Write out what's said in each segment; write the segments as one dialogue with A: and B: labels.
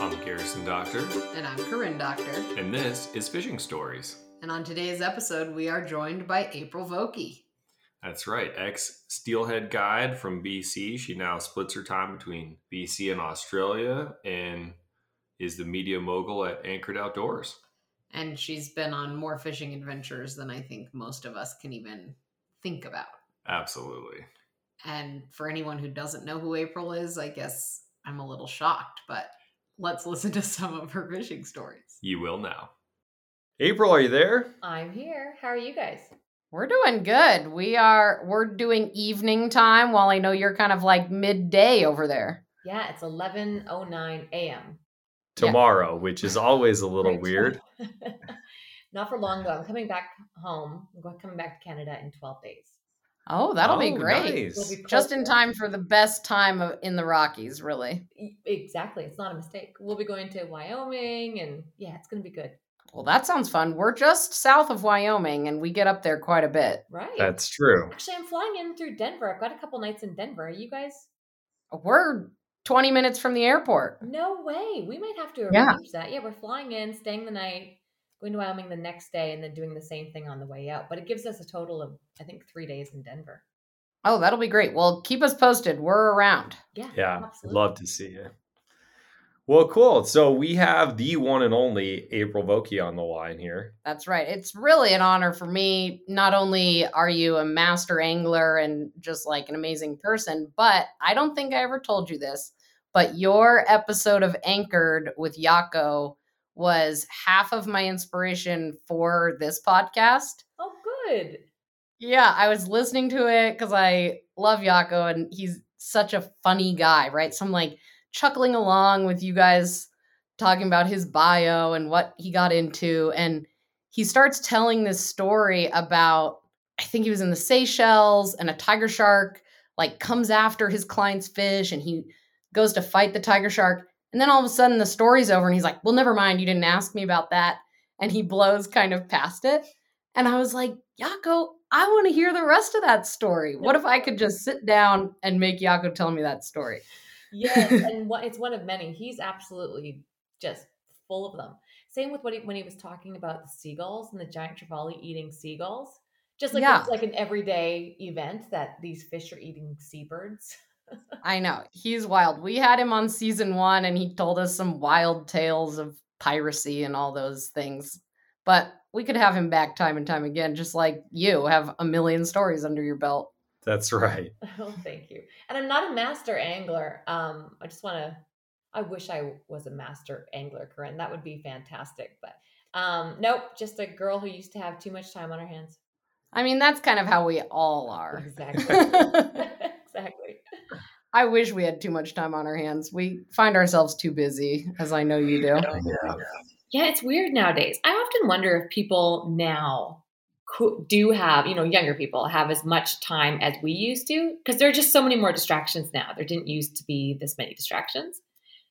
A: I'm Garrison Doctor,
B: And I'm Corinne Doctor.
A: and this is Fishing Stories.
B: And on today's episode, we are joined by April Vokey.
A: That's right, ex steelhead guide from BC. She now splits her time between BC and Australia and is the media mogul at Anchored Outdoors.
B: And she's been on more fishing adventures than I think most of us can even think about.
A: Absolutely.
B: And for anyone who doesn't know who April is, I guess I'm a little shocked, but let's listen to some of her fishing stories.
A: You will now.
C: April, are you there?
D: I'm here. How are you guys?
E: We're doing good. We are we're doing evening time while I know you're kind of like midday over there.
D: Yeah, it's 11:09 a.m.
C: Tomorrow, which is always a little weird.
D: Not for long though. I'm coming back home. I'm going coming back to Canada in 12 days.
E: Oh, that'll be
C: Oh,
E: great.
C: nice.
D: We'll be
E: Just in time for the best time of, in the Rockies, really.
D: Exactly. It's not a mistake. We'll be going to Wyoming and yeah, it's going to be good.
E: Well, that sounds fun. We're just south of Wyoming and we get up there quite a bit.
D: Right.
C: That's true.
D: Actually, I'm flying in through Denver. I've got a couple nights in Denver. Are you guys?
E: We're 20 minutes from the airport.
D: No way. We might have to
E: Yeah.
D: arrange that. Yeah, we're flying in, staying the night, going to Wyoming the next day, and then doing the same thing on the way out. But it gives us a total of, I think, three days in Denver.
E: Oh, that'll be great. Well, keep us posted. We're around.
D: Yeah.
C: Yeah,
D: absolutely.
C: love to see you. Well, cool. So we have the one and only April Vokey on the line here.
E: That's right. It's really an honor for me. Not only are you a master angler and just like an amazing person, but I don't think I ever told you this, but your episode of Anchored with Jako was half of my inspiration for this podcast.
D: Oh, good.
E: Yeah, I was listening to it because I love Jako and he's such a funny guy, right? So I'm like chuckling along with you guys talking about his bio and what he got into. And he starts telling this story about, I think he was in the Seychelles and a tiger shark like comes after his client's fish and he goes to fight the tiger shark. And then all of a sudden the story's over and he's like, well, never mind. You didn't ask me about that. And he blows kind of past it. And I was like, Jako, I want to hear the rest of that story. What if I could just sit down and make Jako tell me that story?
D: Yes, and what, it's one of many. He's absolutely just full of them. Same with what he, when he was talking about the seagulls and the giant trevally eating seagulls. Just like
E: Yeah.
D: it's like an everyday event that these fish are eating seabirds.
E: I know. He's wild. We had him on season one and he told us some wild tales of piracy and all those things. But we could have him back time and time again, just like you have a million stories under your belt.
C: That's right.
D: Oh, thank you. And I'm not a master angler. Um, I just want to. I wish I was a master angler, Corinne. That would be fantastic. But um, nope, just a girl who used to have too much time on her hands.
E: I mean, that's kind of how we all are.
D: Exactly. exactly.
E: I wish we had too much time on our hands. We find ourselves too busy, as I know you do.
D: Yeah, it's weird nowadays. I often wonder if people now do have, you know, younger people have as much time as we used to because there are just so many more distractions now. There didn't used to be this many distractions.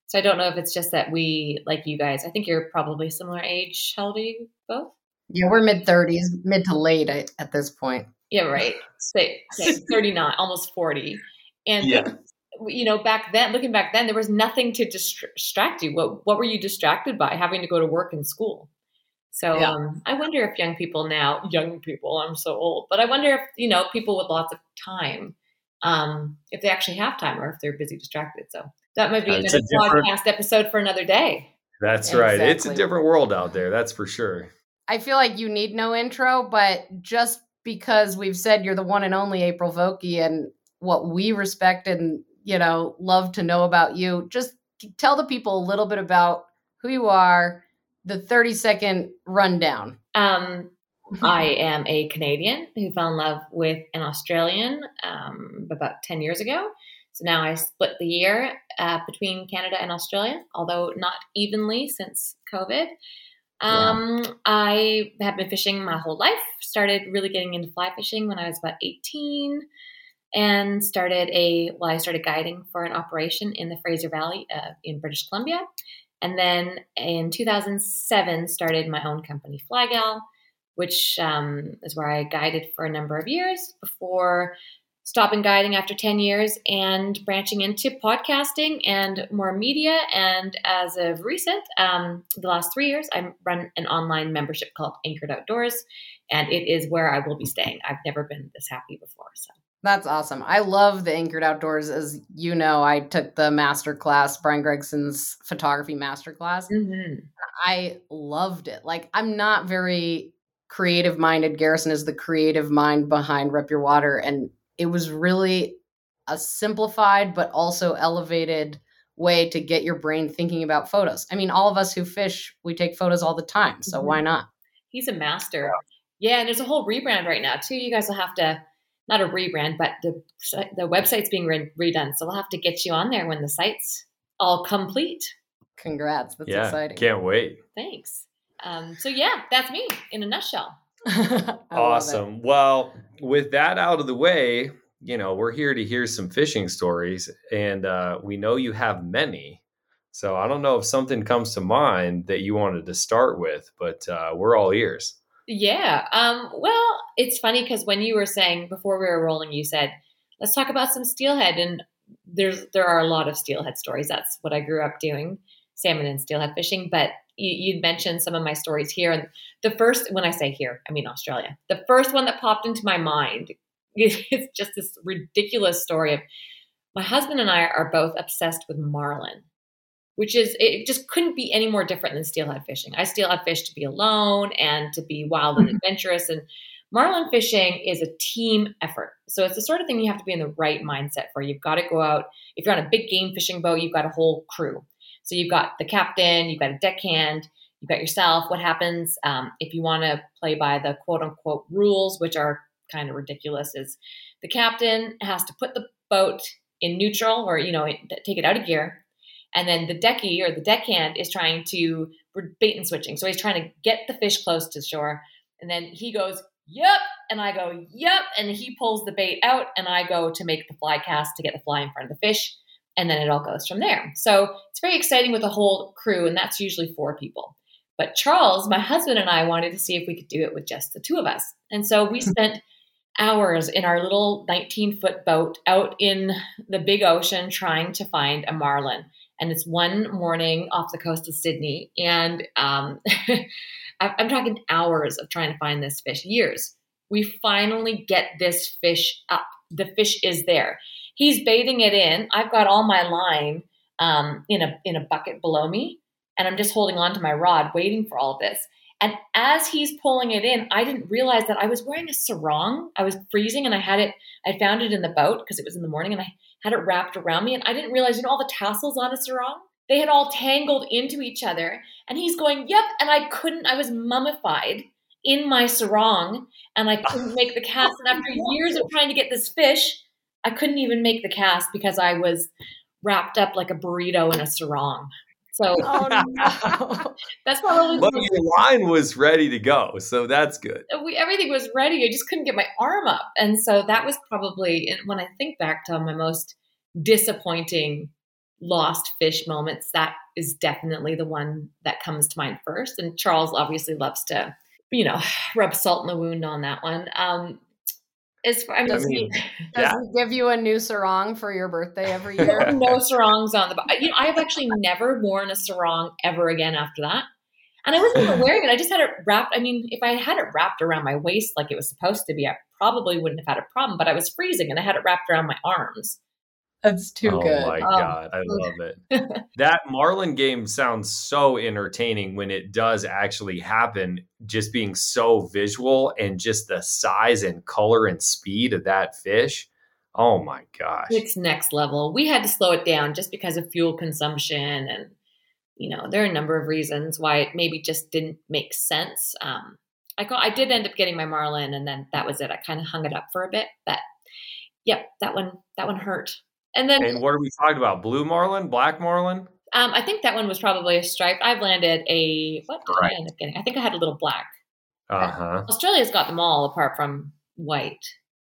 D: So I don't know if it's just that we, like you guys, I think you're probably similar age. How old are you both?
E: Yeah, we're mid 30s, mid to late at, at this point.
D: Yeah, right. Say, say 39, almost 40. And
A: Yeah.
D: You know, back then, looking back then, there was nothing to distract you. What what were you distracted by? Having to go to work and school. So
E: Yeah.
D: um, I wonder if young people now, young people, I'm so old, but I wonder if you know people with lots of time, um, if they actually have time or if they're busy distracted. So that might be
C: Uh,
D: another
C: a
D: podcast episode for another day.
C: That's right. It's a different world out there. That's for sure.
E: I feel like you need no intro, but just because we've said you're the one and only April Vokey and what we respect and, you know, love to know about you, just tell the people a little bit about who you are, the 30 second rundown.
D: Um, I am a Canadian who fell in love with an Australian um, about 10 years ago. So now I split the year uh, between Canada and Australia, although not evenly since COVID. Um, I have been fishing my whole life, started really getting into fly fishing when I was about 18 and started a, well, I started guiding for an operation in the Fraser Valley uh, in British Columbia. And then in 2007, started my own company, Flygal, which um, is where I guided for a number of years before stopping guiding after 10 years and branching into podcasting and more media. And as of recent, um, the last three years, I run an online membership called Anchored Outdoors, and it is where I will be staying. I've never been this happy before. So
E: That's awesome. I love the Anchored Outdoors. As you know, I took the master class, Brian Gregson's photography master class.
D: Mhm.
E: I loved it. Like, I'm not very creative minded. Garrison is the creative mind behind Rep Your Water. And it was really a simplified but also elevated way to get your brain thinking about photos. I mean, all of us who fish, we take photos all the time. So why not?
D: he's a master. Yeah, and there's a whole rebrand right now too. You guys will have to not a rebrand, but the the website's being re- redone, so we'll have to get you on there when the site's all complete.
E: Congrats. That's
C: yeah,
E: exciting.
C: can't wait.
D: Thanks. Um, so yeah, that's me in a nutshell.
E: I love it.
C: Awesome. Well, with that out of the way, you know, we're here to hear some fishing stories, and uh, we know you have many. So I don't know if something comes to mind that you wanted to start with, but uh, we're all ears.
D: Yeah. Um, well, it's funny because when you were saying before we were rolling, you said, let's talk about some steelhead. And there's there are a lot of steelhead stories. That's what I grew up doing, salmon and steelhead fishing. But you, you'd mentioned some of my stories here. And the first, when I say here, I mean Australia. The first one that popped into my mind is just this ridiculous story of my husband and I are both obsessed with marlin which is it just couldn't be any more different than steelhead fishing. I steelhead fish to be alone and to be wild and adventurous. And marlin fishing is a team effort. So it's the sort of thing you have to be in the right mindset for. You've got to go out. If you're on a big game fishing boat, you've got a whole crew. So you've got the captain, you've got a deckhand, you've got yourself. What happens um, if you want to play by the quote unquote rules, which are kind of ridiculous, is the captain has to put the boat in neutral or, you know, take it out of gear and then the decky or the deckhand is trying to bait and switching. So he's trying to get the fish close to shore. And then he goes, Yep. And I go, Yep. And he pulls the bait out, and I go to make the fly cast to get the fly in front of the fish. And then it all goes from there. So it's very exciting with a whole crew, and that's usually four people. But Charles, my husband, and I wanted to see if we could do it with just the two of us. And so we hmm. spent hours in our little 19 foot boat out in the big ocean trying to find a marlin and it's one morning off the coast of Sydney, and um, I'm talking hours of trying to find this fish, years. We finally get this fish up. The fish is there. He's baiting it in. I've got all my line um, in a in a bucket below me, and I'm just holding on to my rod, waiting for all of this. And as he's pulling it in, I didn't realize that I was wearing a sarong. I was freezing, and I had it. I found it in the boat because it was in the morning, and I had it wrapped around me. And I didn't realize, you know, all the tassels on a sarong? They had all tangled into each other. And he's going, Yep. And I couldn't, I was mummified in my sarong and I couldn't make the cast. And after years of trying to get this fish, I couldn't even make the cast because I was wrapped up like a burrito in a sarong. So
E: Oh, no.
D: that's probably
C: But your line was ready to go, so that's good.
D: we, everything was ready. I just couldn't get my arm up. And so that was probably, when I think back to my most disappointing lost fish moments, that is definitely the one that comes to mind first. And Charles obviously loves to, you know, rub salt in the wound on that one. Um, as far, I mean,
C: I mean,
E: Does
C: Yeah.
E: he give you a new sarong for your birthday every year?
D: no sarongs on the bottom. You know, I have actually never worn a sarong ever again after that. And I wasn't even wearing it. I just had it wrapped. I mean, if I had it wrapped around my waist like it was supposed to be, I probably wouldn't have had a problem. But I was freezing and I had it wrapped around my arms.
E: That's too
C: oh
E: good.
C: Oh my
D: Oh.
C: god, I love it. that Marlin game sounds so entertaining when it does actually happen, just being so visual and just the size and color and speed of that fish. Oh my gosh.
D: It's next level. We had to slow it down just because of fuel consumption. And, you know, there are a number of reasons why it maybe just didn't make sense. Um, I, got, I did end up getting my Marlin and then that was it. I kind of hung it up for a bit. But, yep, that one, that one hurt. And then
C: And what are we talking about? Blue Marlin, Black Marlin?
D: Um, I think that one was probably a striped. I've landed a what did
C: Right.
D: I end up getting? I think I had a little black.
C: Uh huh.
D: Australia's got them all apart from white.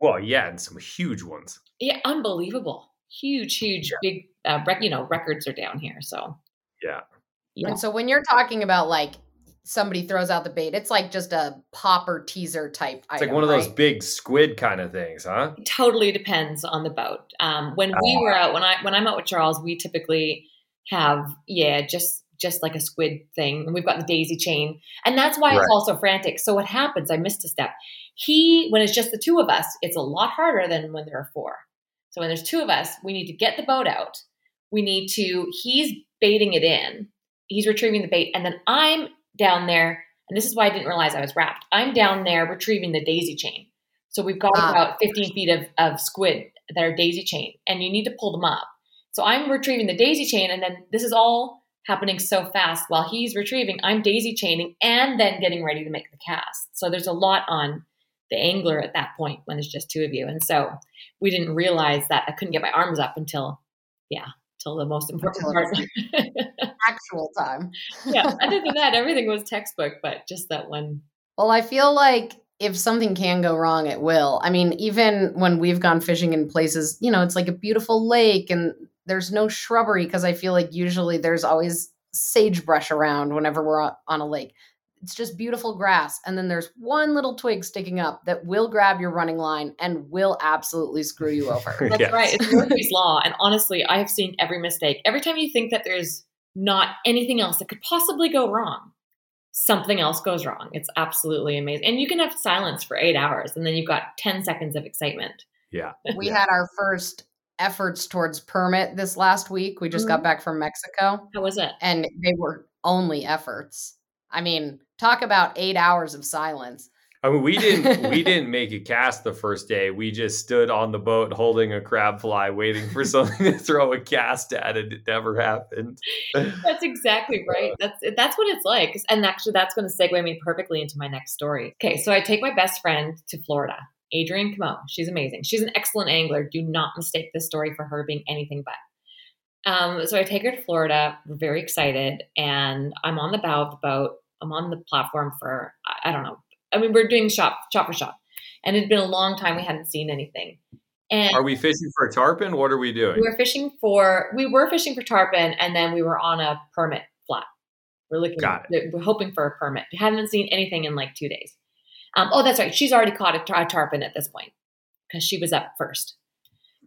C: Well, yeah, and some huge ones.
D: Yeah, unbelievable. Huge, huge, big. Uh, rec- you know, records are down here. So
C: Yeah.
D: yeah,
E: And so when you're talking about like somebody throws out the bait. It's like just a popper teaser type.
C: It's like one of those big squid kind of things, huh?
D: totally depends on the boat. Um, when we
C: Ah.
D: were out, when I when I'm out with Charles, we typically have yeah, just just like a squid thing, and we've got the daisy chain, and that's why
C: Right.
D: it's also frantic. So what happens? I missed a step. He when it's just the two of us, it's a lot harder than when there are four. So when there's two of us, we need to get the boat out. We need to. He's baiting it in. He's retrieving the bait, and then I'm down there. And this is why I didn't realize I was wrapped. I'm down there retrieving the daisy chain. So we've got
E: Ah.
D: about 15 feet of, of squid that are daisy chain, and you need to pull them up. So I'm retrieving the daisy chain, and then this is all happening so fast while he's retrieving. I'm daisy chaining and then getting ready to make the cast. So there's a lot on the angler at that point when there's just two of you. And so we didn't realize that I couldn't get my arms up until, yeah, till the most important part.
E: actual time.
D: yeah. Other than that, everything was textbook, but just that one.
E: Well, I feel like if something can go wrong, it will. I mean, even when we've gone fishing in places, you know, it's like a beautiful lake and there's no shrubbery because I feel like usually there's always sagebrush around whenever we're on a lake. It's just beautiful grass. And then there's one little twig sticking up that will grab your running line and will absolutely screw you over.
D: That's
C: Yes.
D: right. It's Murphy's Law. And honestly, I have seen every mistake. Every time you think that there's not anything else that could possibly go wrong, something else goes wrong. It's absolutely amazing. And you can have silence for eight hours and then you've got 10 seconds of excitement.
C: Yeah.
E: we
C: Yeah.
E: had our first efforts towards permit this last week. We just got mm-hmm. back from Mexico.
D: How was it?
E: and they were only efforts. I mean, talk about eight hours of silence.
C: I mean, we didn't we didn't make a cast the first day. We just stood on the boat holding a crab fly, waiting for something to throw a cast at, and it never happened.
D: That's exactly right. That's that's what it's like. And actually, that's going to segue me perfectly into my next story. Okay, so I take my best friend to Florida, Adrienne Comeau. She's amazing. She's an excellent angler. Do not mistake this story for her being anything but. Um, so I take her to Florida. We're very excited, and I'm on the bow of the boat. I'm on the platform for I, I don't know. I mean, we're doing shop shop for shop, and it had been a long time we hadn't seen anything. And
C: Are we fishing for a tarpon? What are we doing?
D: we were fishing for we were fishing for tarpon, and then we were on a permit flat. We're looking,
C: Got it.
D: we're hoping for a permit. Haven't seen anything in like two days. Um, oh, that's right. She's already caught a, tar- a tarpon at this point because she was up first.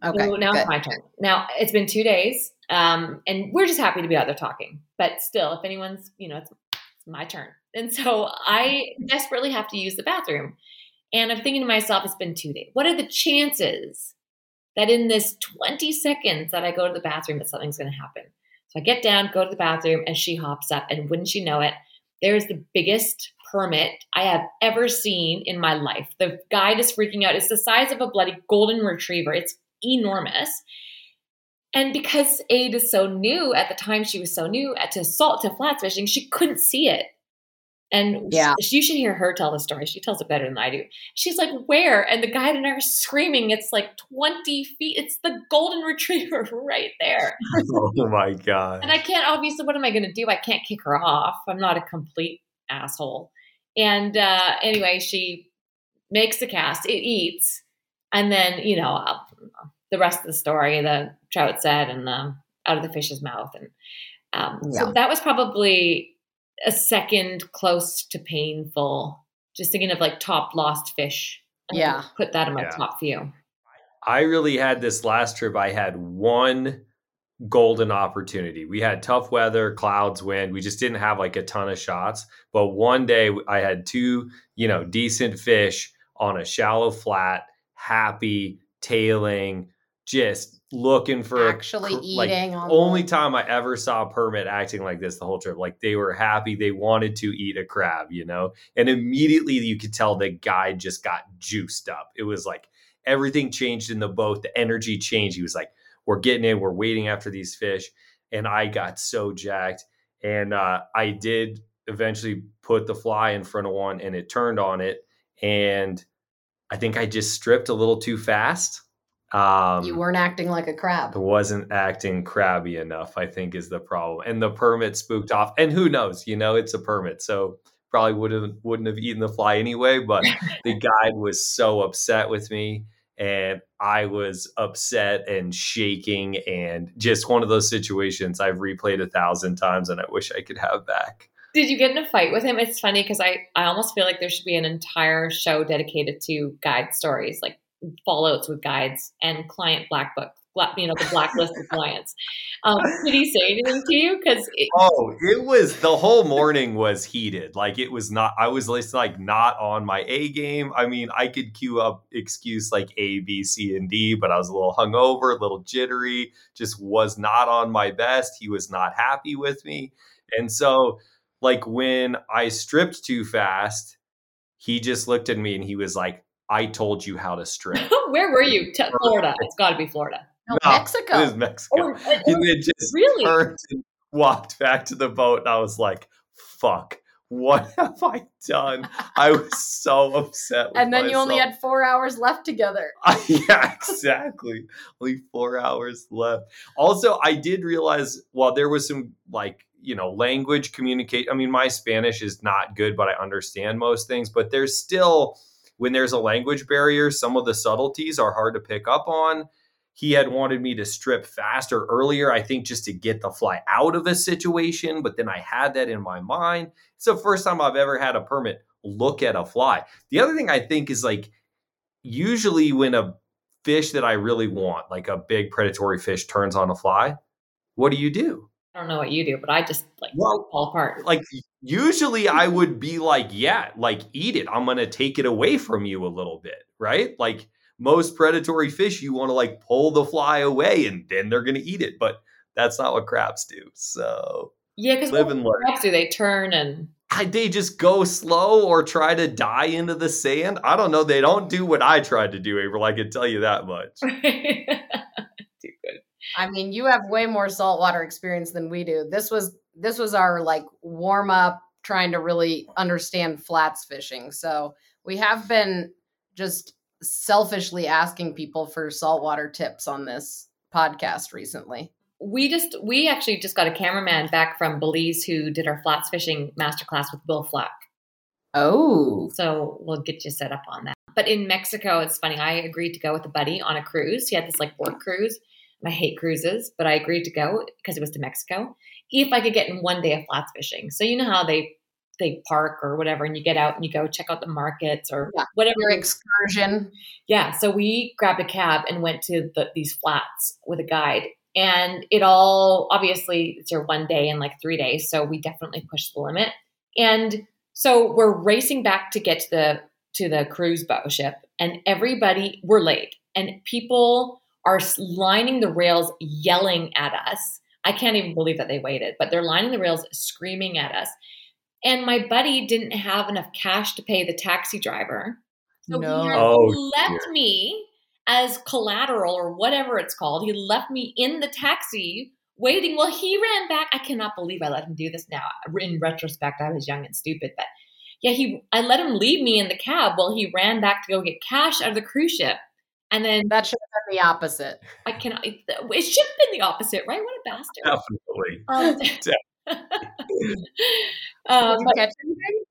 E: Okay.
D: So now
E: good.
D: it's my turn. Now it's been two days, um, and we're just happy to be out there talking. But still, if anyone's, you know, it's, it's my turn, and so I desperately have to use the bathroom. And I'm thinking to myself, it's been two days. What are the chances that in this 20 seconds that I go to the bathroom that something's going to happen? So I get down, go to the bathroom, and she hops up, and wouldn't you know it, there's the biggest permit I have ever seen in my life. The guide is freaking out. It's the size of a bloody golden retriever. It's enormous. And because Aid is so new, at the time she was so new at to salt to flats fishing, she couldn't see it. And
E: Yeah.
D: you should hear her tell the story. She tells it better than I do. She's like, "Where?" And the guide and I are screaming. It's like twenty feet. It's the golden retriever right there.
C: oh my god!
D: And I can't obviously. What am I going to do? I can't kick her off. I'm not a complete asshole. And uh, anyway, she makes the cast. It eats, and then you know uh, the rest of the story. The trout said, and the out of the fish's mouth, and um,
E: Yeah.
D: so that was probably a second close to painful. Just thinking of like top lost fish. I
E: Yeah.
D: put that in my
C: Yeah.
D: top few.
C: I really had this last trip. I had one golden opportunity. We had tough weather, clouds, wind. We just didn't have like a ton of shots. But one day I had two, you know, decent fish on a shallow flat, happy, tailing, just looking for
E: Actually
C: cr- like,
E: eating on
C: only
E: the-
C: time I ever saw a permit acting like this the whole trip. Like they were happy, they wanted to eat a crab, you know? And immediately you could tell the guy just got juiced up. It was like everything changed in the boat, the energy changed. He was like, We're getting in, we're waiting after these fish. And I got so jacked. And uh, I did eventually put the fly in front of one and it turned on it. And I think I just stripped a little too fast. Um,
E: You weren't acting like a crab.
C: Wasn't acting crabby enough, I think is the problem. And the permit spooked off. And who knows, you know, it's a permit. So probably would have wouldn't have eaten the fly anyway, but the guide was so upset with me and I was upset and shaking and just one of those situations I've replayed a thousand times and I wish I could have back.
D: Did you get in a fight with him? It's funny because I, I almost feel like there should be an entire show dedicated to guide stories, like fallouts with guides and client black book, you know, the blacklist of clients. Um, did he say anything to you? Because
C: Oh, it was the whole morning was heated. Like it was not. I was like not on my A game. I mean, I could queue up excuse like A, B, C, and D, but I was a little hungover, a little jittery. Just was not on my best. He was not happy with me, and so like when I stripped too fast, he just looked at me and he was like, "I told you how to strip."
D: where were you? T- Florida. It's got to be Florida.
E: No,
C: No,
E: Mexico.
C: It was Mexico.
D: Oh,
C: and then just
D: really?
C: turned and walked back to the boat. And I was like, fuck, what have I done? I was so upset. With
E: and then you only had four hours left together.
C: yeah, exactly. Only four hours left. Also, I did realize while there was some like, you know, language communicate. I mean, my Spanish is not good, but I understand most things. But there's still, when there's a language barrier, some of the subtleties are hard to pick up on. He had wanted me to strip faster earlier, I think, just to get the fly out of a situation. But then I had that in my mind. It's the first time I've ever had a permit look at a fly. The other thing I think is like, usually when a fish that I really want, like a big predatory fish, turns on a fly, what do you do?
D: I don't know what you do, but I just like
C: Well,
D: fall apart.
C: Like usually I would be like, yeah, like eat it. I'm gonna take it away from you a little bit, right? Like most predatory fish, you want to like pull the fly away and then they're gonna eat it. But that's not what crabs do. So
D: yeah, because
C: live
D: what
C: and learn.
D: crabs do they turn and
C: I- they just go slow or try to die into the sand. I don't know. They don't do what I tried to do, April. I can tell you that much.
D: too good.
E: I mean, you have way more saltwater experience than we do. This was this was our like warm up trying to really understand flats fishing. So we have been just selfishly asking people for saltwater tips on this podcast recently.
D: We just we actually just got a cameraman back from Belize who did our flats fishing masterclass with Bill Flack.
E: Oh,
D: So we'll get you set up on that. But in Mexico, it's funny. I agreed to go with a buddy on a cruise. He had this like work cruise, and I hate cruises, but I agreed to go because it was to Mexico. If I could get in one day of flats fishing, so you know how they they park or whatever, and you get out and you go check out the markets or
E: Yeah.
D: whatever.
E: your excursion.
D: Yeah, so we grabbed a cab and went to the, these flats with a guide. And it all obviously it's your one day and like three days, so we definitely pushed the limit. And so we're racing back to get to the to the cruise boat ship, and everybody we're late, and people are lining the rails, yelling at us. I can't even believe that they waited, but they're lining the rails, screaming at us. And my buddy didn't have enough cash to pay the taxi driver. So
E: No.
D: he
C: Oh,
D: left me as collateral or whatever it's called. He left me in the taxi waiting while he ran back. I cannot believe I let him do this now. In retrospect, I was young and stupid, but yeah, he I let him leave me in the cab while he ran back to go get cash out of the cruise ship. And then
E: That should have been the opposite.
D: I cannot it, it should have been the opposite, right? What a bastard.
C: Definitely.
D: Um,
E: Did
D: um,
E: you catch anything?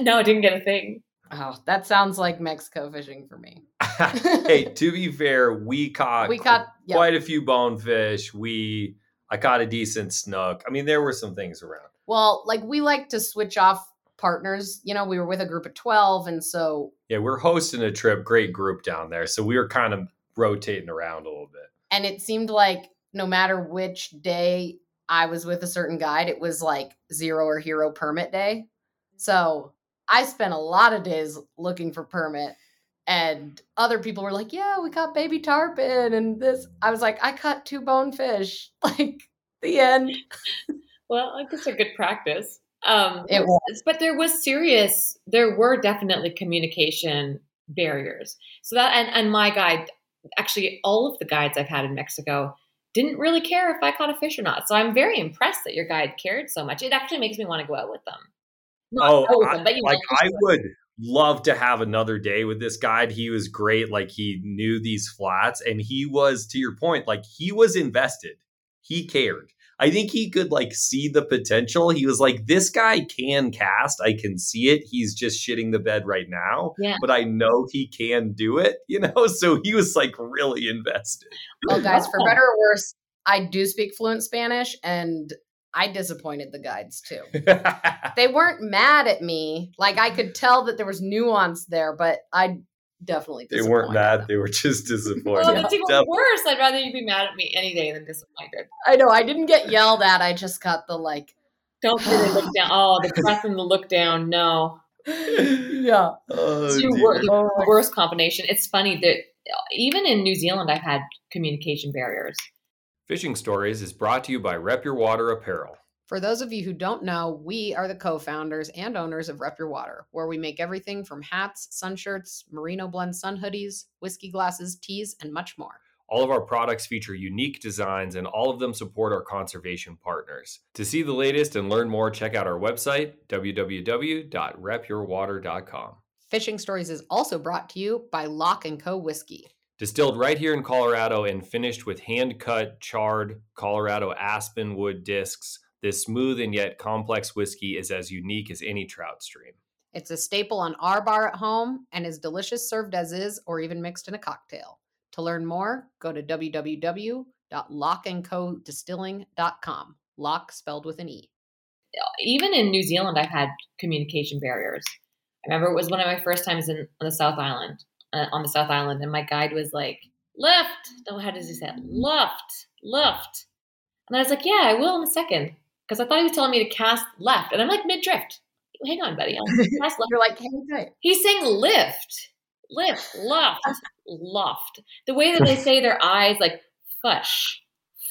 D: no, I didn't get a thing.
E: Oh, that sounds like Mexico fishing for me.
C: hey, to be fair, we caught
E: We caught yeah.
C: quite a few bonefish. We I caught a decent snook. I mean, there were some things around.
E: Well, like we like to switch off partners. You know, we were with a group of 12 and so
C: Yeah, we're hosting a trip, great group down there. So we were kind of rotating around a little bit.
E: and it seemed like no matter which day I was with a certain guide, it was like zero or hero permit day. So I spent a lot of days looking for permit, and other people were like, "Yeah, we caught baby tarpon and this." I was like, "I caught two bonefish." Like the end.
D: Well, I guess a good practice. Um,
E: It was.
D: but there was serious. There were definitely communication barriers. So that and and my guide, actually, all of the guides I've had in Mexico didn't really care if I caught a fish or not. So I'm very impressed that your guide cared so much. It actually makes me want to go out with them. Not
C: Oh,
D: with
C: I-
D: them, but you
C: like
D: know,
C: I would love to have another day with this guide. He was great. Like he knew these flats and he was, to your point, like he was invested. He cared. I think he could like see the potential. He was like, this guy can cast. I can see it. He's just shitting the bed right now.
D: Yeah.
C: But I know he can do it, you know? So he was like really invested.
E: Well, guys, for better or worse, I do speak fluent Spanish, and I disappointed the guides too. They weren't mad at me. Like I could tell that there was nuance there, but I definitely
C: they weren't mad. They were just disappointed.
D: Well, that's even
C: Def-
D: worse. I'd rather you be mad at me any day than disappointed.
E: I know. I didn't get yelled at. I just got the like,
D: Don't really look down. Oh, the breath and the look down. No.
E: yeah.
C: Oh,
D: It's wor- oh the worst combination. It's funny that even in New Zealand, I've had communication barriers.
A: Fishing Stories is brought to you by Rep Your Water Apparel.
B: For those of you who don't know, we are the co founders and owners of Rep Your Water, where we make everything from hats, sun shirts, merino blend sun hoodies, whiskey glasses, teas, and much more.
A: All of our products feature unique designs and all of them support our conservation partners. To see the latest and learn more, check out our website, www.repyourwater.com.
B: Fishing Stories is also brought to you by Locke Co. Whiskey.
A: Distilled right here in Colorado and finished with hand cut, charred Colorado aspen wood discs, this smooth and yet complex whiskey is as unique as any trout stream.
B: It's a staple on our bar at home and is delicious served as is or even mixed in a cocktail. To learn more, go to www.lockeandcodistilling.com. Locke spelled with an E.
D: Even in New Zealand, I've had communication barriers. I remember it was one of my first times in on the South Island, uh, on the South Island, and my guide was like, "Left." No, how does he say it? Left, left. And I was like, "Yeah, I will in a second. Because I thought he was telling me to cast left, and I'm like mid drift. Hang on, buddy. I'll cast left.
E: You're like, hey, good.
D: He's saying lift, lift, loft, loft. The way that they say their eyes, like fush,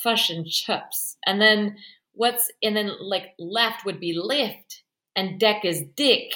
D: fush and chups. And then what's, and then like left would be lift, and deck is dick.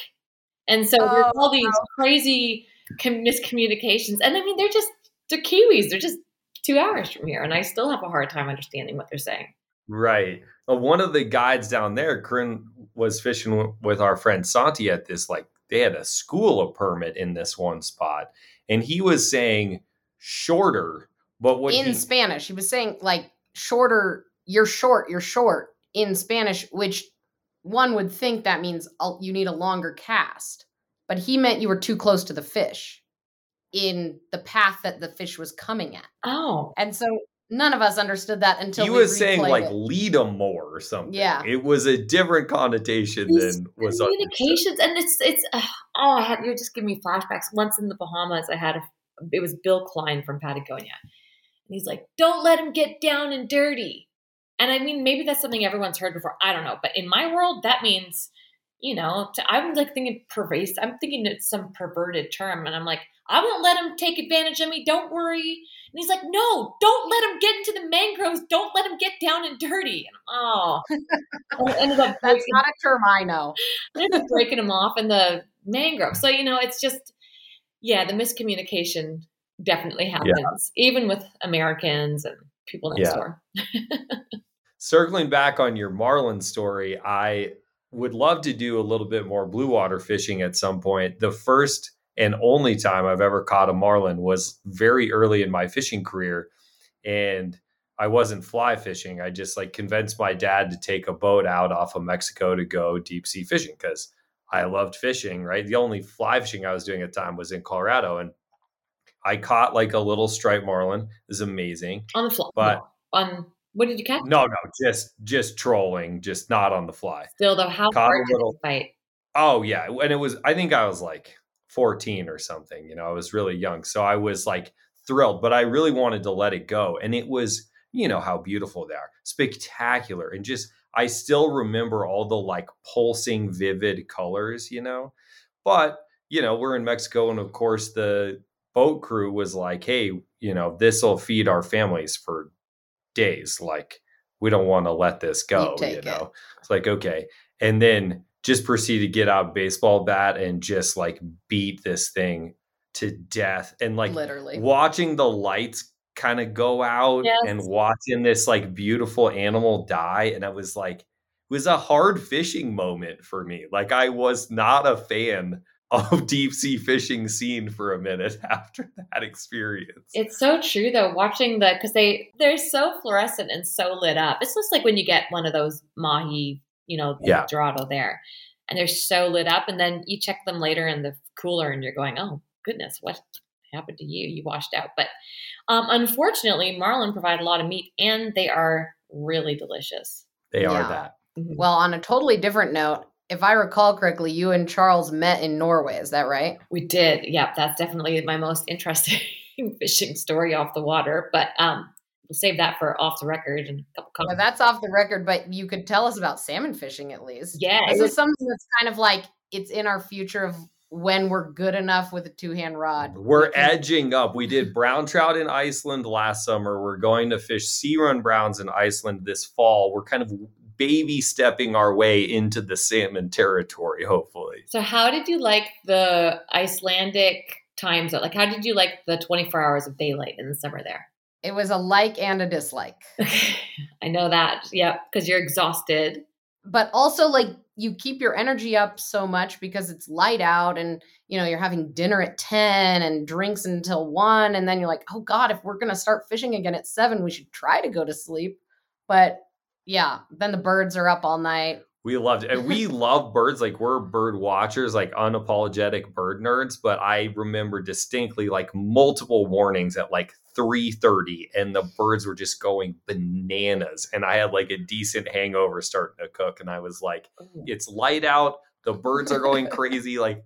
D: And so there's oh, all these crazy com- miscommunications. And I mean, they're just, they're Kiwis. They're just two hours from here. And I still have a hard time understanding what they're saying.
C: Right. Uh, one of the guides down there, Corinne was fishing with our friend Santi at this, like, they had a school of permit in this one spot. And he was saying shorter, but what
E: in
C: he,
E: Spanish. He was saying like shorter, you're short, you're short in Spanish, which one would think that means you need a longer cast. But he meant you were too close to the fish in the path that the fish was coming at.
D: Oh,
E: And so none of us understood that until
C: he
E: we
C: was saying
E: replayed
C: like
E: it.
C: lead them more or something.
E: Yeah.
C: It was a different connotation
D: These
C: than was understood.
D: communications and it's it's uh, oh I had you just give me flashbacks. Once in the Bahamas, I had a it was Bill Klein from Patagonia, and he's like, "Don't let him get down and dirty." And I mean, maybe that's something everyone's heard before. I don't know, but in my world, that means you know to, I'm like thinking pervasive. I'm thinking it's some perverted term, and I'm like, I won't let him take advantage of me. Don't worry. And he's like, No, don't let him get into the mangroves. Don't let him get down and dirty. Oh. And oh, and ended up
E: That's
D: breaking-
E: not a term I know.
D: I ended up breaking him off in the mangrove. So, you know, it's just, yeah, the miscommunication definitely happens, even with Americans and people next
C: Yeah.
D: door.
C: Circling back on your marlin story, I would love to do a little bit more blue water fishing at some point. The first and only time I've ever caught a marlin was very early in my fishing career. And I wasn't fly fishing. I just like convinced my dad to take a boat out off of Mexico to go deep sea fishing because I loved fishing, right? The only fly fishing I was doing at the time was in Colorado. And I caught like a little striped marlin. It was amazing.
D: On the fly.
C: But-
D: on, what did you catch?
C: No, no, just just trolling, just not on the fly.
D: Still, though, how
C: Caught a
D: hard
C: little-
D: fight?
C: Oh yeah, and it was. I think I was like 14 or something. You know, I was really young, so I was like thrilled, but I really wanted to let it go, and it was. You know how beautiful they are, spectacular, and just I still remember all the like pulsing, vivid colors. You know, but you know we're in Mexico, and of course the boat crew was like, "Hey, you know, this will feed our families for days. Like, we don't want to let this go." You
B: it.
C: know, it's like okay, and then just proceed to get out baseball bat and just like beat this thing to death and like
E: Literally.
C: watching the lights kind of go out
D: Yes.
C: and watching this like beautiful animal die and i was like it was a hard fishing moment for me like i was not a fan of deep sea fishing scene for a minute after that experience
D: It's so true though, watching the because they they're so fluorescent and so lit up. It's just like when you get one of those mahi, you know,
C: Yeah.
D: dorado there, and they're so lit up, and then you check them later in the cooler, and you're going, oh goodness, what happened to you? You washed out. But um, unfortunately, marlin provide a lot of meat, and they are really delicious.
C: They are
E: Yeah.
C: that.
D: Mhm.
E: Well, on a totally different note, if I recall correctly, you and Charles met in Norway. Is that right?
D: We did. Yep, that's definitely my most interesting fishing story off the water. But um, we'll save that for off the record and a couple
E: Well,
D: comments.
E: that's off the record, but you could tell us about salmon fishing at least.
D: Yeah, it
E: This
D: was-
E: is something that's kind of like it's in our future of when we're good enough with a two hand rod.
C: We're
E: we can-
C: edging up. We did brown trout in Iceland last summer. We're going to fish sea run browns in Iceland this fall. We're kind of baby stepping our way into the salmon territory, hopefully.
D: So, how did you like the Icelandic time zone? Like, how did you like the 24 hours of daylight in the summer there?
E: It was a like and a dislike.
D: I know that. Yep, because you're exhausted.
E: But also like you keep your energy up so much because it's light out and you know you're having dinner at 10 and drinks until 1 and then you're like, "Oh god, if we're going to start fishing again at 7, we should try to go to sleep." But yeah, then the birds are up all night.
C: We loved it. And we love birds. Like we're bird watchers, like unapologetic bird nerds. But I remember distinctly like multiple warnings at like 3:30 and the birds were just going bananas. And I had like a decent hangover starting to cook. And I was like, it's light out. The birds are going crazy. Like,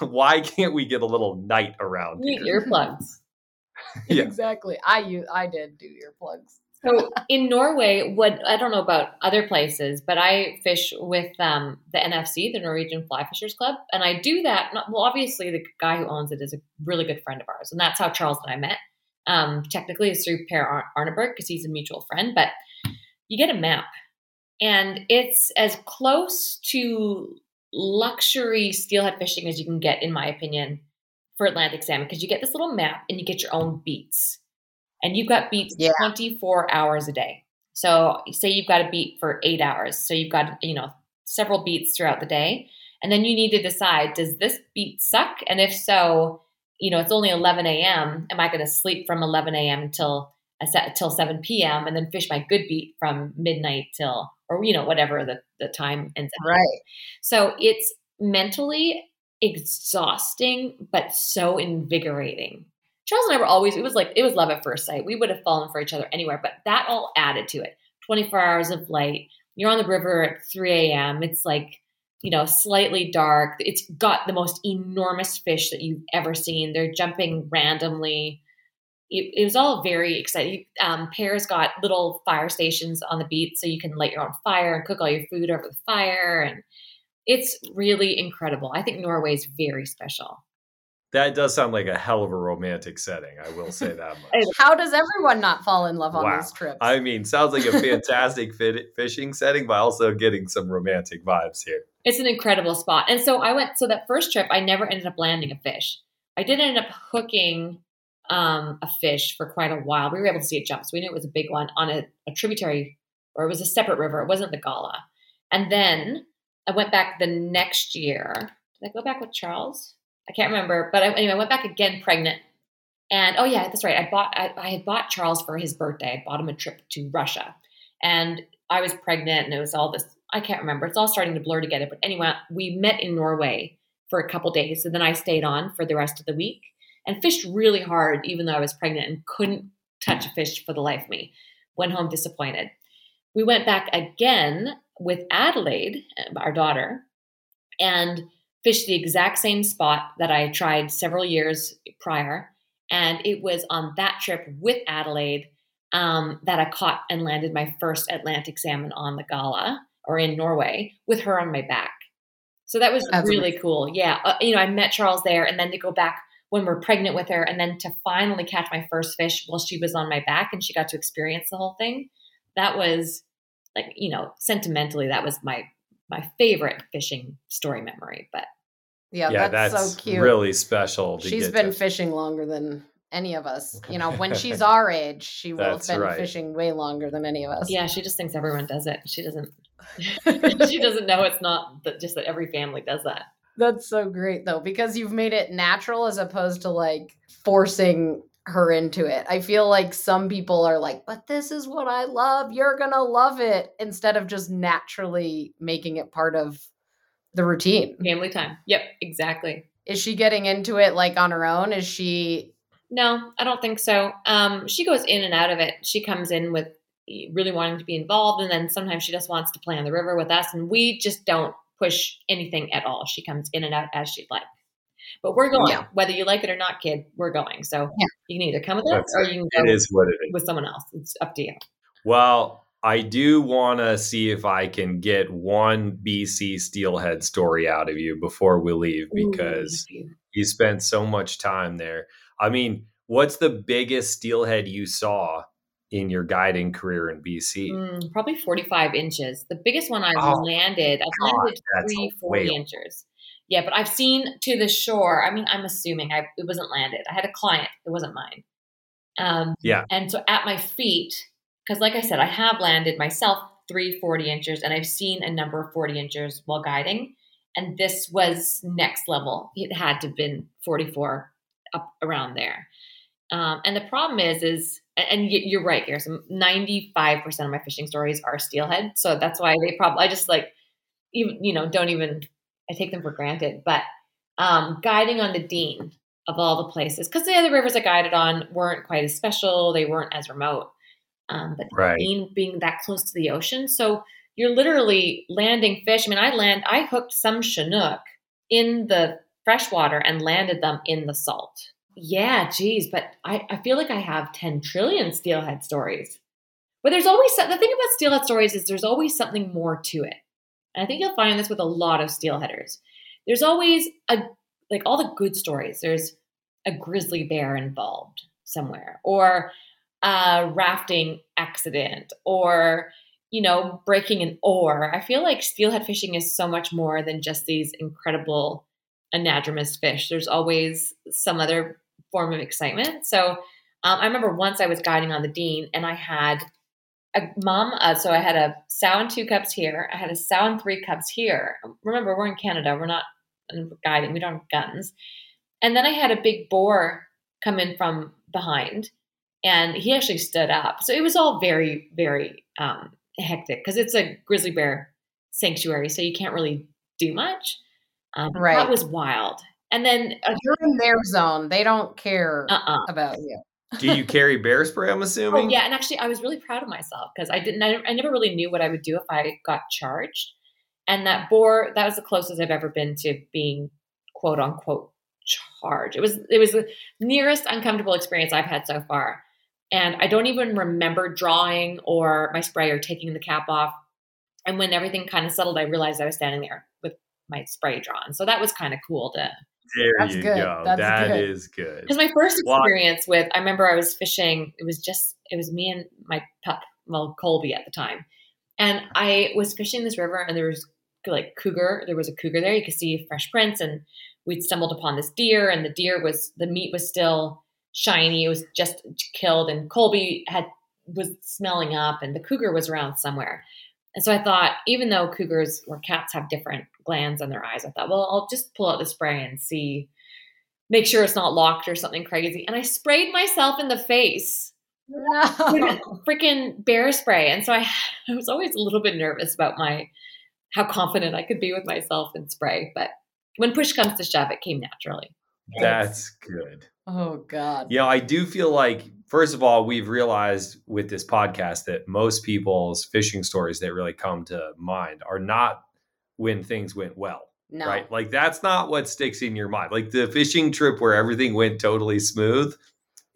C: why can't we get a little night around here?
D: earplugs.
C: Yeah.
E: Exactly. I I did do earplugs.
D: So in Norway, what I don't know about other places, but I fish with um, the NFC, the Norwegian Fly Fishers Club, and I do that. Not, well, obviously, the guy who owns it is a really good friend of ours, and that's how Charles and I met. Um, technically, it's through Per Arneberg because he's a mutual friend, but you get a map, and it's as close to luxury steelhead fishing as you can get, in my opinion, for Atlantic salmon because you get this little map and you get your own beats and you've got beats
E: Yeah.
D: 24 hours a day. So say you've got a beat for eight hours. So you've got, you know, several beats throughout the day. And then you need to decide, does this beat suck? And if so, you know, it's only 11 a.m. Am I going to sleep from 11 a.m. until till 7 p.m. and then fish my good beat from midnight till, or, you know, whatever the, the time ends up.
E: Right.
D: So it's mentally exhausting, but so invigorating. Charles and I were always, it was like, it was love at first sight. We would have fallen for each other anywhere, but that all added to it. 24 hours of light. You're on the river at 3 a.m. It's like, you know, slightly dark. It's got the most enormous fish that you've ever seen. They're jumping randomly. It, it was all very exciting. Um, Per's got little fire stations on the beach, so you can light your own fire and cook all your food over the fire. And it's really incredible. I think Norway is very special.
C: That does sound like a hell of a romantic setting. I will say that much.
E: How does everyone not fall in love on
C: Wow.
E: these trips?
C: I mean, sounds like a fantastic fit, fishing setting, but also getting some romantic vibes here.
D: It's an incredible spot. And so I went, so that first trip, I never ended up landing a fish. I did end up hooking um, a fish for quite a while. We were able to see it jump. So we knew it was a big one on a, a tributary, or it was a separate river. It wasn't the Gaula. And then I went back the next year. Did I go back with Charles? I can't remember. But I, anyway, I went back again pregnant. And oh yeah, that's right. I bought I, I had bought Charles for his birthday. I bought him a trip to Russia. And I was pregnant and it was all this I can't remember. It's all starting to blur together. But anyway, we met in Norway for a couple days. And then I stayed on for the rest of the week and fished really hard, even though I was pregnant and couldn't touch a fish for the life of me. Went home disappointed. We went back again with Adelaide, uh, our daughter, and fished the exact same spot that I tried several years prior. And it was on that trip with Adelaide um, that I caught and landed my first Atlantic salmon on the Gaula or in Norway with her on my back. So that was
E: That's
D: really cool. Yeah. Uh, you know, I met Charles there and then to go back when we're pregnant with her and then to finally catch my first fish while she was on my back and she got to experience the whole thing. That was like, you know, sentimentally, that was my my favorite fishing story memory. But
E: yeah,
C: yeah,
E: that's,
C: that's,
E: so cute.
C: really special. To
E: She's
C: get
E: been
C: to-
E: fishing longer than any of us. You know, when she's our age, she will have been
C: right.
E: fishing way longer than any of us.
D: yeah, she just thinks everyone does it. She doesn't she doesn't know it's not that just that every family does that.
E: That's so great though, because you've made it natural as opposed to like forcing her into it. I feel like some people are like, but this is what I love. You're going to love it. Instead of just naturally making it part of the routine.
D: Family time. Yep, exactly.
E: Is she getting into it like on her own? Is she
D: No, I don't think so. Um, she goes in and out of it. She comes in with really wanting to be involved. And then sometimes she just wants to play on the river with us. And we just don't push anything at all. She comes in and out as she'd like. But we're going,
B: Yeah.
D: whether you like it or not, kid, we're going. So
B: Yeah.
D: you can either come with us
C: That's
D: or you can go
C: is what it is.
D: with someone else. It's up to you.
C: Well, I do want to see if I can get one BC Steelhead story out of you before we leave because
D: Ooh,
C: you spent so much time there. I mean, what's the biggest steelhead you saw in your guiding career in BC?
D: Mm, probably 45 inches. The biggest one I've
C: Oh,
D: landed, I've
C: God,
D: landed three 40
C: whale.
D: inches. Yeah, but I've seen to the shore. I mean, I'm assuming I, it wasn't landed. I had a client, it wasn't mine. Um,
C: Yeah.
D: And so at my feet, because like I said, I have landed myself three 40 inches and I've seen a number of 40 inches while guiding. And this was next level. It had to have been 44 up around there. Um, and the problem is, is and you're right, Garrison. Ninety-five percent of my fishing stories are steelhead, so that's why they probably. I just like, even you know, don't even. I take them for granted. But um, guiding on the Dean of all the places, because the other rivers I guided on weren't quite as special. They weren't as remote. Um, but
C: Right.
D: Dean being that close to the ocean, so you're literally landing fish. I mean, I land. I hooked some Chinook in the freshwater and landed them in the salt. Yeah, geez, but I, I feel like I have 10 trillion steelhead stories. But there's always the thing about steelhead stories is there's always something more to it. And I think you'll find this with a lot of steelheaders. There's always a like all the good stories. There's a grizzly bear involved somewhere, or a rafting accident, or you know, breaking an oar. I feel like steelhead fishing is so much more than just these incredible anadromous fish. There's always some other form of excitement. So um, I remember once I was guiding on the Dean and I had a mom. Uh, so I had a sow and two cups here. I had a sow and three cups here. Remember, we're in Canada. We're not guiding. We don't have guns. And then I had a big boar come in from behind, and he actually stood up. So it was all very, very um, hectic because it's a grizzly bear sanctuary, so you can't really do much. Um,
B: Right.
D: That was wild. And then, uh
B: You're in their zone. They don't care
D: uh
B: about you.
C: Do you carry bear spray? I'm
D: Oh
C: assuming.
D: yeah, and actually, I was really proud of myself because I didn't. I, I never really knew what I would do if I got charged, and that boar that was the closest I've ever been to being quote unquote charged. It was it was the nearest uncomfortable experience I've had so far, and I don't even remember drawing or my spray or taking the cap off. And when everything kind of settled, I realized I was standing there with my spray drawn. So that was kind of cool to
C: There
B: That's
C: you
B: good.
C: go.
B: That's
C: That
B: good.
C: is good.
D: because my first
C: Well, I-
D: experience with, I remember I was fishing. It was just, it was me and my pup, well, Colby at the time, and I was fishing this river, and there was like cougar. There was a cougar there. You could see fresh prints, and we'd stumbled upon this deer, and the deer was the meat was still shiny. It was just killed, and Colby had was smelling up, and the cougar was around somewhere. And so I thought, even though cougars or cats have different glands in their eyes, I thought, well, I'll just pull out the spray and see make sure it's not locked or something crazy. And I sprayed myself in the face
B: No.
D: freaking bear spray. And so I, I was always a little bit nervous about my how confident I could be with myself in spray. But when push comes to shove, it came naturally.
C: That's good.
B: Oh God.
C: You know, I do feel like, first of all, we've realized with this podcast that most people's fishing stories that really come to mind are not when things went well,
B: No.
C: right? Like, that's not what sticks in your mind. Like, the fishing trip where everything went totally smooth,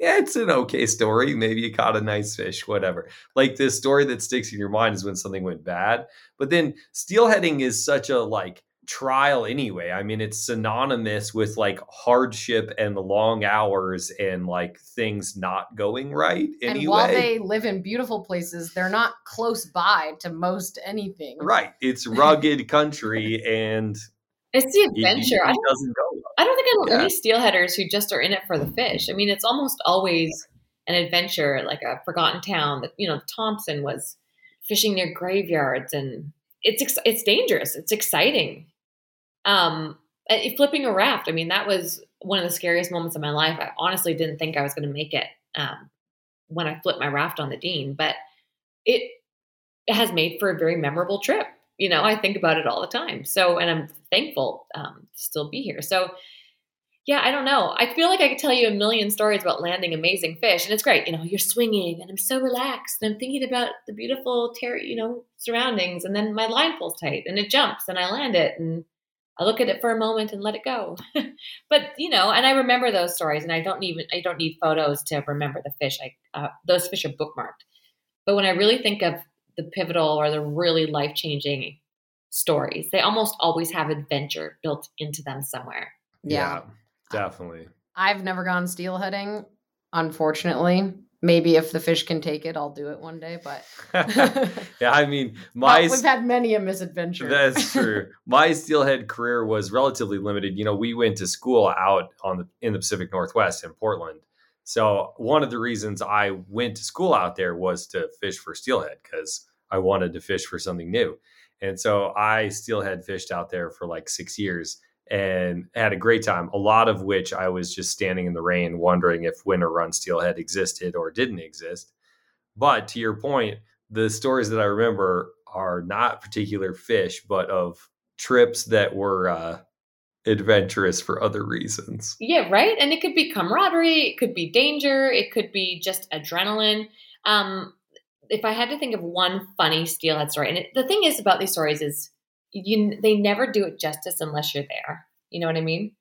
C: yeah, it's an okay story. Maybe you caught a nice fish, whatever. Like, the story that sticks in your mind is when something went bad. But then steelheading is such a like, trial anyway. I mean, it's synonymous with like hardship and long hours and like things not going right
B: And while they live in beautiful places, they're not close by to most anything.
C: right. It's rugged country and
D: It's the
C: it, it-
D: adventure. I
C: it
D: don't,
C: doesn't go well.
D: I don't think I know
C: Yeah.
D: any steelheaders who just are in it for the fish. I mean, it's almost always an adventure, like a forgotten town. That you know, Thompson was fishing near graveyards, and it's ex- it's dangerous. It's exciting. Um, flipping a raft. I mean, that was one of the scariest moments of my life. I honestly didn't think I was going to make it um, when I flipped my raft on the Dean, but it it has made for a very memorable trip. You know, I think about it all the time. So, and I'm thankful um, to still be here. So, yeah, I don't know. I feel like I could tell you a million stories about landing amazing fish, and it's great. You know, you're swinging, and I'm so relaxed, and I'm thinking about the beautiful, ter- you know, surroundings, and then my line pulls tight, and it jumps, and I land it, and I look at it for a moment and let it go. but you know, and I remember those stories, and I don't even I don't need photos to remember the fish. I uh, those fish are bookmarked. But when I really think of the pivotal or the really life changing stories, they almost always have adventure built into them somewhere.
E: Yeah.
C: definitely.
E: I've never gone steelheading, unfortunately. Maybe if the fish can take it, I'll do it one day. But
C: yeah, I mean, my
E: we've had many a misadventure.
C: That's true. My steelhead career was relatively limited. You know, we went to school out on the in the Pacific Northwest in Portland. So one of the reasons I went to school out there was to fish for steelhead because I wanted to fish for something new. And so I steelhead fished out there for like six years and had a great time. A lot of which I was just standing in the rain wondering if winter run steelhead existed or didn't exist. But to your point, the stories that I remember are not particular fish, but of trips that were uh, adventurous for other reasons.
D: Yeah, right. And it could be camaraderie, it could be danger, it could be just adrenaline. Um, if I had to think of one funny steelhead story, and it, the thing is about these stories is you they never do it justice unless you're there. You know what I mean?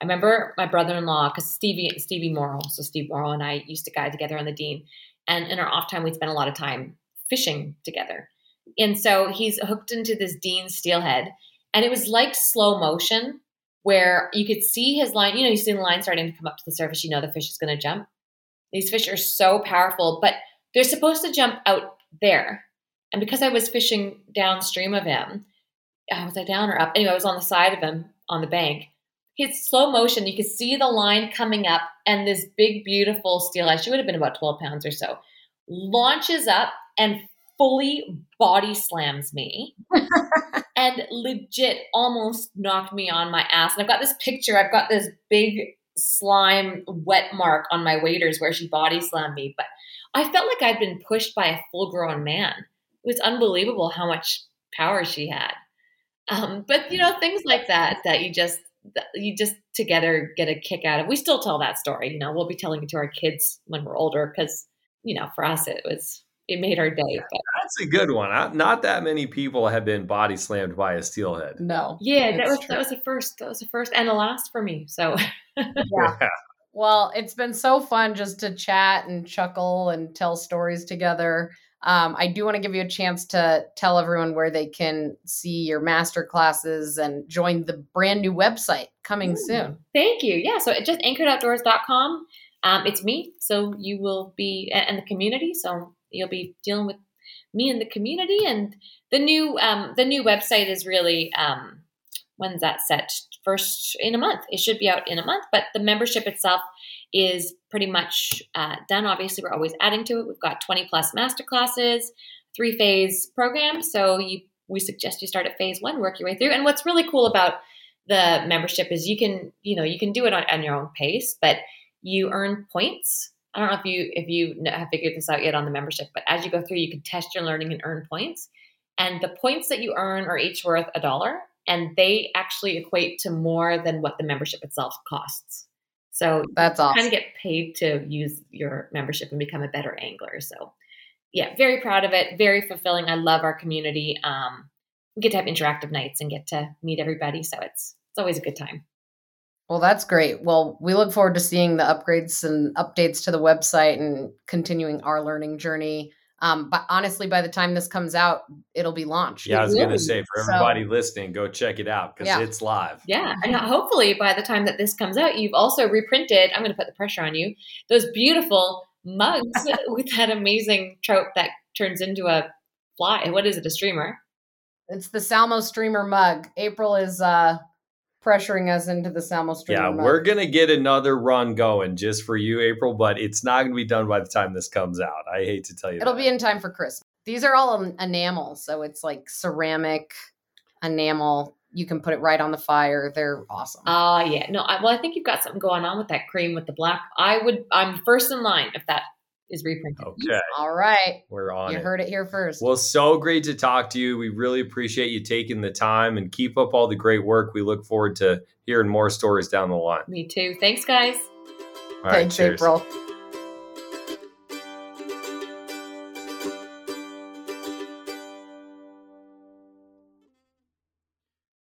D: I remember my brother-in-law, because Stevie Stevie Morrow, so Steve Morrow and I used to guide together on the Dean, and in our off time we'd spend a lot of time fishing together. And so he's hooked into this Dean steelhead, and it was like slow motion where you could see his line. You know, you see the line starting to come up to the surface. You know the fish is going to jump. These fish are so powerful, but they're supposed to jump out there. And because I was fishing downstream of him, was I down or up? Anyway, I was on the side of him on the bank. His slow motion, you could see the line coming up, and this big, beautiful steelhead, she would have been about 12 pounds or so, launches up and fully body slams me and legit almost knocked me on my ass. And I've got this picture, I've got this big slime wet mark on my waders where she body slammed me. But I felt like I'd been pushed by a full grown man. It was unbelievable how much power she had. Um, but you know, things like that that you just you just together get a kick out of. We still tell that story. You know, we'll be telling it to our kids when we're older because you know, for us it was it made our day. But
C: That's a good one. I- Not that many people have been body slammed by a steelhead.
E: no.
D: yeah, that was
E: true.
D: that was the first. That was the first and the last for me. So
E: Yeah. Well, it's been so fun just to chat and chuckle and tell stories together. Um, I do want to give you a chance to tell everyone where they can see your master classes and join the brand new website coming soon.
D: Thank you. Yeah, so it's just anchoredoutdoors.com. Um, it's me, so you will be and and the community. So you'll be dealing with me and the community. And the new um, the new website is really um, when's that set? First in a month. It should be out in a month. But the membership itself is pretty much uh, done. Obviously, we're always adding to it. We've got twenty plus master classes, three phase program. So you we suggest you start at phase one, work your way through. And what's really cool about the membership is you can you know you can do it on, on your own pace but you earn points i don't know if you if you have figured this out yet on the membership but as you go through you can test your learning and earn points and the points that you earn are each worth a dollar and they actually equate to more than what the membership itself costs so
E: That's awesome.
D: kind of get paid to use your membership and become a better angler. So, yeah, very proud of it. Very fulfilling. I love our community. Um, we get to have interactive nights and get to meet everybody, so it's it's always a good time.
E: Well, that's great. Well, we look forward to seeing the upgrades and updates to the website and continuing our learning journey. Um, but honestly, by the time this comes out, it'll be launched.
C: Yeah, I was going to say for
E: So-
C: everybody listening, go check it out because
E: Yeah.
C: it's live.
D: Yeah, and hopefully by the time that this comes out, you've also reprinted. I'm going to put the pressure on you. Those beautiful mugs with that amazing trout that turns into a fly. What is it? A streamer.
E: It's the Salmo Streamer mug. April is uh, pressuring us into the Salmo Streamer
C: Yeah,
E: mug.
C: we're going to get another run going just for you, April, but it's not going to be done by the time this comes out. I hate to tell you
E: It'll
C: that.
E: be in time for Christmas. These are all enamel, so it's like ceramic enamel. You can put it right on the fire. They're awesome.
D: Ah, yeah. No, I, well, I think you've got something going on with that cream with the black. I would. I'm first in line if that is reprinted.
C: Okay.
B: All right.
C: We're on
B: You
C: it.
B: heard it here first.
C: Well, so great to talk to you. We really appreciate you taking the time and keep up all the great work. We look forward to hearing more stories down the line.
D: Me too. Thanks, guys.
C: All right,
B: Thanks,
C: cheers.
B: April.